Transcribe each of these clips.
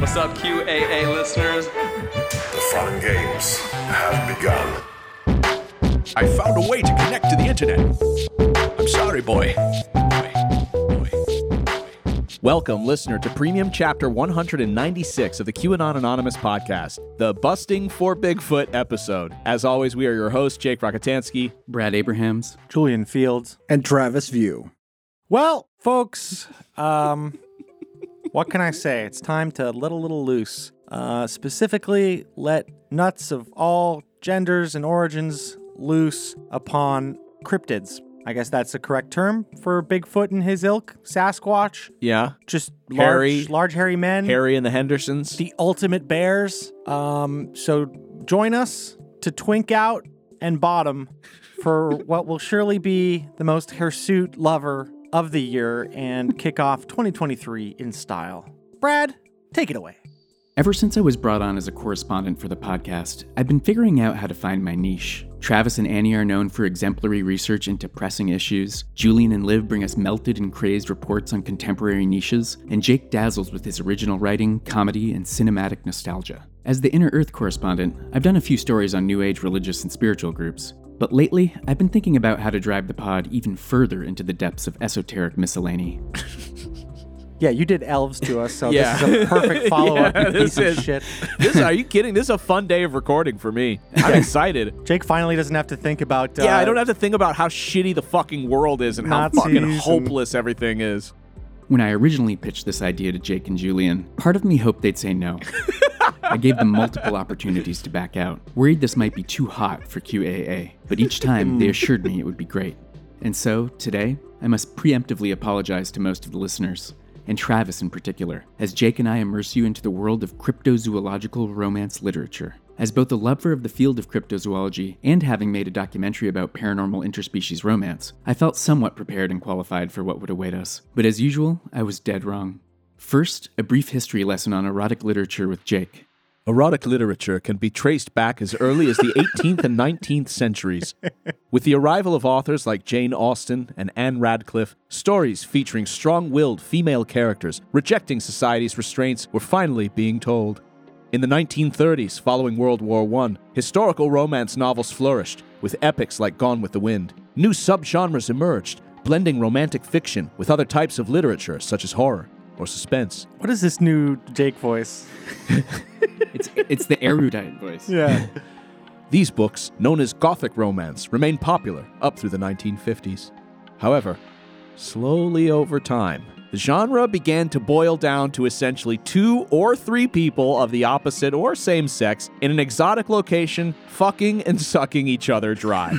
What's up, QAA listeners? The fun games have begun. I found a way to connect to the internet. I'm sorry, boy. Welcome, listener, to Premium Chapter 196 of the QAnon Anonymous podcast, the Busting for Bigfoot episode. As always, we are your hosts, Jake Rockatansky. Brad Abrahams. Julian Fields. and Travis View. Well, folks, um, what can I say? It's time to let a little loose. Uh, specifically, let nuts of all genders and origins loose upon cryptids. I guess that's the correct term for Bigfoot and his ilk, Sasquatch, Yeah, just Hairy- large, large hairy men, Harry and the Hendersons. the ultimate bears. Um, so join us to twink out and bottom for what will surely be the most hirsute lover of the year and kick off 2023 in style. Brad, take it away. Ever since I was brought on as a correspondent for the podcast, I've been figuring out how to find my niche. Travis and Annie are known for exemplary research into pressing issues. Julian and Liv bring us melted and crazed reports on contemporary niches, and Jake dazzles with his original writing, comedy, and cinematic nostalgia. As the Inner Earth correspondent, I've done a few stories on New Age religious and spiritual groups, but lately, I've been thinking about how to drive the pod even further into the depths of esoteric miscellany. Yeah, you did elves to us, so Yeah. this is a perfect follow up, Yeah, this piece of is- shit. this are you kidding? This is a fun day of recording for me. I'm excited. Jake finally doesn't have to think about. Uh, yeah, I don't have to think about how shitty the fucking world is and how Nazis fucking and- hopeless everything is. When I originally pitched this idea to Jake and Julian, part of me hoped they'd say no. I gave them multiple opportunities to back out, worried this might be too hot for QAA, but each time they assured me it would be great. And so, today, I must preemptively apologize to most of the listeners, and Travis in particular, as Jake and I immerse you into the world of cryptozoological romance literature. As both a lover of the field of cryptozoology and having made a documentary about paranormal interspecies romance, I felt somewhat prepared and qualified for what would await us. But as usual, I was dead wrong. First, a brief history lesson on erotic literature with Jake. Erotic literature can be traced back as early as the 18th and 19th centuries. With the arrival of authors like Jane Austen and Ann Radcliffe, stories featuring strong willed female characters rejecting society's restraints were finally being told. In the 1930s, following World War I, historical romance novels flourished, with epics like Gone with the Wind. New subgenres emerged, blending romantic fiction with other types of literature such as horror or suspense. What is this new Jake voice? It's, it's the erudite voice. Yeah. These books, known as Gothic romance, remained popular up through the 1950s. However, slowly over time, the genre began to boil down to essentially two or three people of the opposite or same sex in an exotic location fucking and sucking each other dry.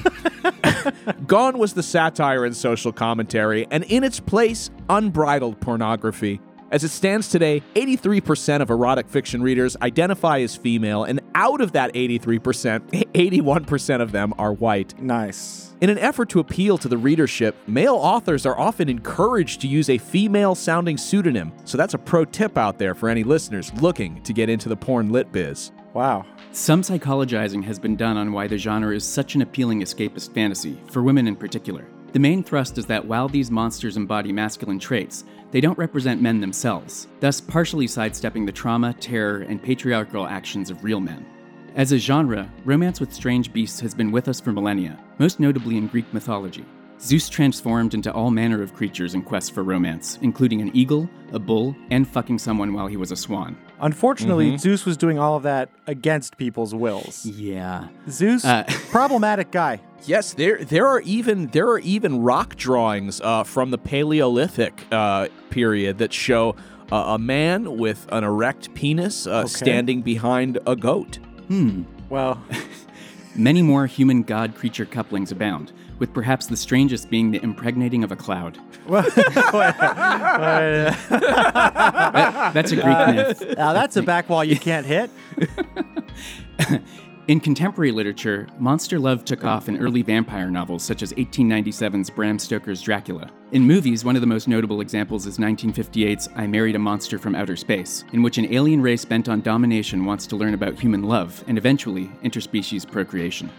Gone was the satire and social commentary, and in its place, unbridled pornography. As it stands today, 83% of erotic fiction readers identify as female, and out of that 83%, 81% of them are white. nice. In an effort to appeal to the readership, male authors are often encouraged to use a female sounding pseudonym, so that's a pro tip out there for any listeners looking to get into the porn lit biz. Wow. Some psychologizing has been done on why the genre is such an appealing escapist fantasy, for women in particular. The main thrust is that while these monsters embody masculine traits, they don't represent men themselves, thus partially sidestepping the trauma, terror, and patriarchal actions of real men. As a genre, romance with strange beasts has been with us for millennia, most notably in Greek mythology. Zeus transformed into all manner of creatures in quest for romance, including an eagle, a bull, and fucking someone while he was a swan. Unfortunately, Zeus was doing all of that against people's wills. Yeah. Zeus, Uh, problematic guy. Yes, there there are even there are even rock drawings uh, from the Paleolithic uh, period that show uh, a man with an erect penis uh, standing behind a goat. Hmm. Well, Many more human god creature couplings abound, with perhaps the strangest being the impregnating of a cloud. That- that's a Greek uh, myth. now that's a back wall you can't hit. In contemporary literature, monster love took off in early vampire novels such as 1897's Bram Stoker's Dracula. In movies, one of the most notable examples is 1958's I Married a Monster from Outer Space, in which an alien race bent on domination wants to learn about human love and eventually interspecies procreation.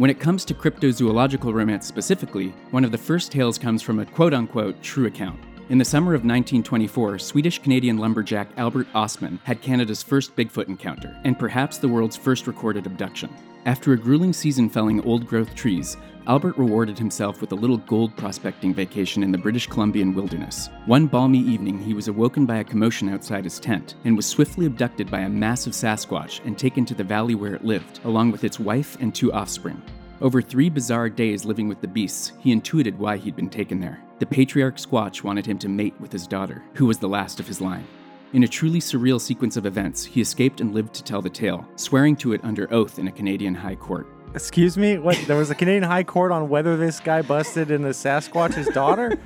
When it comes to cryptozoological romance specifically, one of the first tales comes from a quote unquote true account. In the summer of 1924, Swedish Canadian lumberjack Albert Ostman had Canada's first Bigfoot encounter, and perhaps the world's first recorded abduction. After a grueling season felling old growth trees, Albert rewarded himself with a little gold prospecting vacation in the British Columbian wilderness. One balmy evening, he was awoken by a commotion outside his tent and was swiftly abducted by a massive Sasquatch and taken to the valley where it lived, along with its wife and two offspring. Over three bizarre days living with the beasts, he intuited why he'd been taken there. The patriarch Squatch wanted him to mate with his daughter, who was the last of his line. In a truly surreal sequence of events, he escaped and lived to tell the tale, swearing to it under oath in a Canadian high court. Excuse me? What? There was a Canadian High Court on whether this guy busted in the Sasquatch's daughter?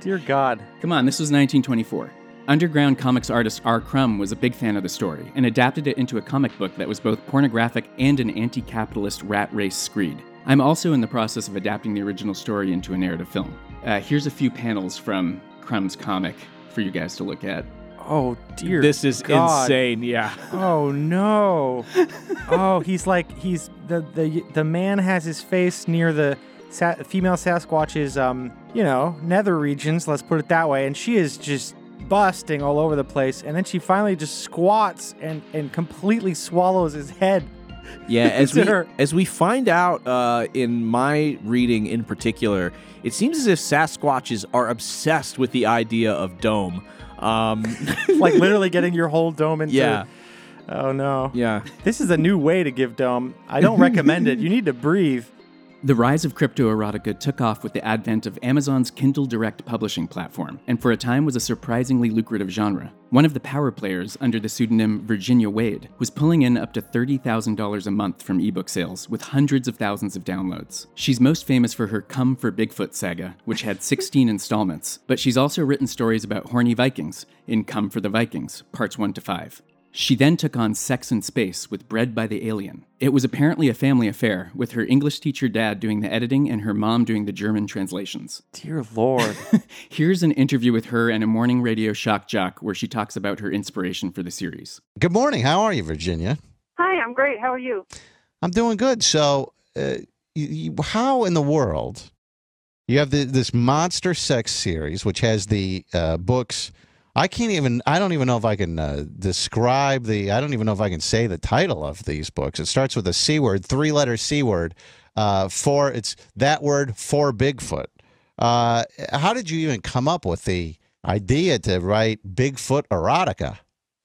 Dear God. Come on, this was 1924. Underground comics artist R. Crumb was a big fan of the story and adapted it into a comic book that was both pornographic and an anti capitalist rat race screed. I'm also in the process of adapting the original story into a narrative film. Uh, here's a few panels from Crumb's comic for you guys to look at. Oh dear. This is God. insane. Yeah. Oh no. oh, he's like he's the the the man has his face near the sa- female Sasquatch's um you know nether regions. Let's put it that way, and she is just busting all over the place, and then she finally just squats and and completely swallows his head. Yeah, as we her. as we find out uh, in my reading in particular, it seems as if Sasquatches are obsessed with the idea of dome. Um, like literally getting your whole dome into. yeah, Oh no. yeah. This is a new way to give dome. I don't recommend it. You need to breathe. The rise of cryptoerotica took off with the advent of Amazon's Kindle Direct publishing platform, and for a time was a surprisingly lucrative genre. One of the power players, under the pseudonym Virginia Wade, was pulling in up to $30,000 a month from ebook sales, with hundreds of thousands of downloads. She's most famous for her Cum for Bigfoot saga, which had 16 installments, but she's also written stories about horny Vikings in Come for the Vikings, parts 1 to 5. She then took on Sex and Space with Bred by the Alien. It was apparently a family affair, with her English teacher dad doing the editing and her mom doing the German translations. Dear Lord. Here's an interview with her and a morning radio shock jock where she talks about her inspiration for the series. Good morning. How are you, Virginia? Hi, I'm great. How are you? I'm doing good. So, uh, you, you, how in the world you have the, this monster sex series, which has the uh, books? I can't even. I don't even know if I can uh, describe the. I don't even know if I can say the title of these books. It starts with a c word, three letter c word. Uh, for it's that word for Bigfoot. Uh, how did you even come up with the idea to write Bigfoot erotica?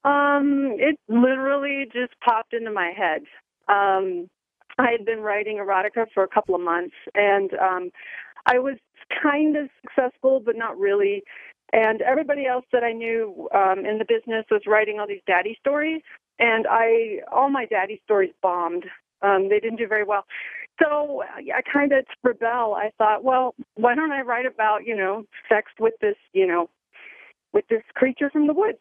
Um, it literally just popped into my head. Um, I had been writing erotica for a couple of months, and um, I was kind of successful, but not really. And everybody else that I knew um, in the business was writing all these daddy stories, and I all my daddy stories bombed. Um, they didn't do very well. So I kind of rebel. I thought, well, why don't I write about you know sex with this you know with this creature from the woods?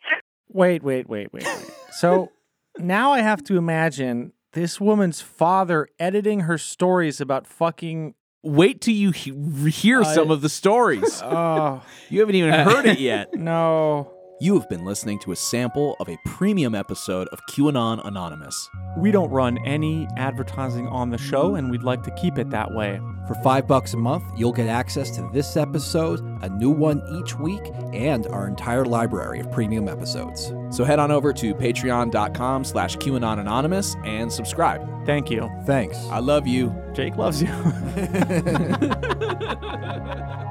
Wait, wait, wait, wait, wait. So now I have to imagine this woman's father editing her stories about fucking. Wait till you he- hear some of the stories. Oh You haven't even heard it yet. no! You have been listening to a sample of a premium episode of QAnon Anonymous. We don't run any advertising on the show, and we'd like to keep it that way. For five bucks a month, you'll get access to this episode, a new one each week, and our entire library of premium episodes. So head on over to patreon.com slash QAnon Anonymous and subscribe. Thank you. Thanks. I love you. Jake loves you.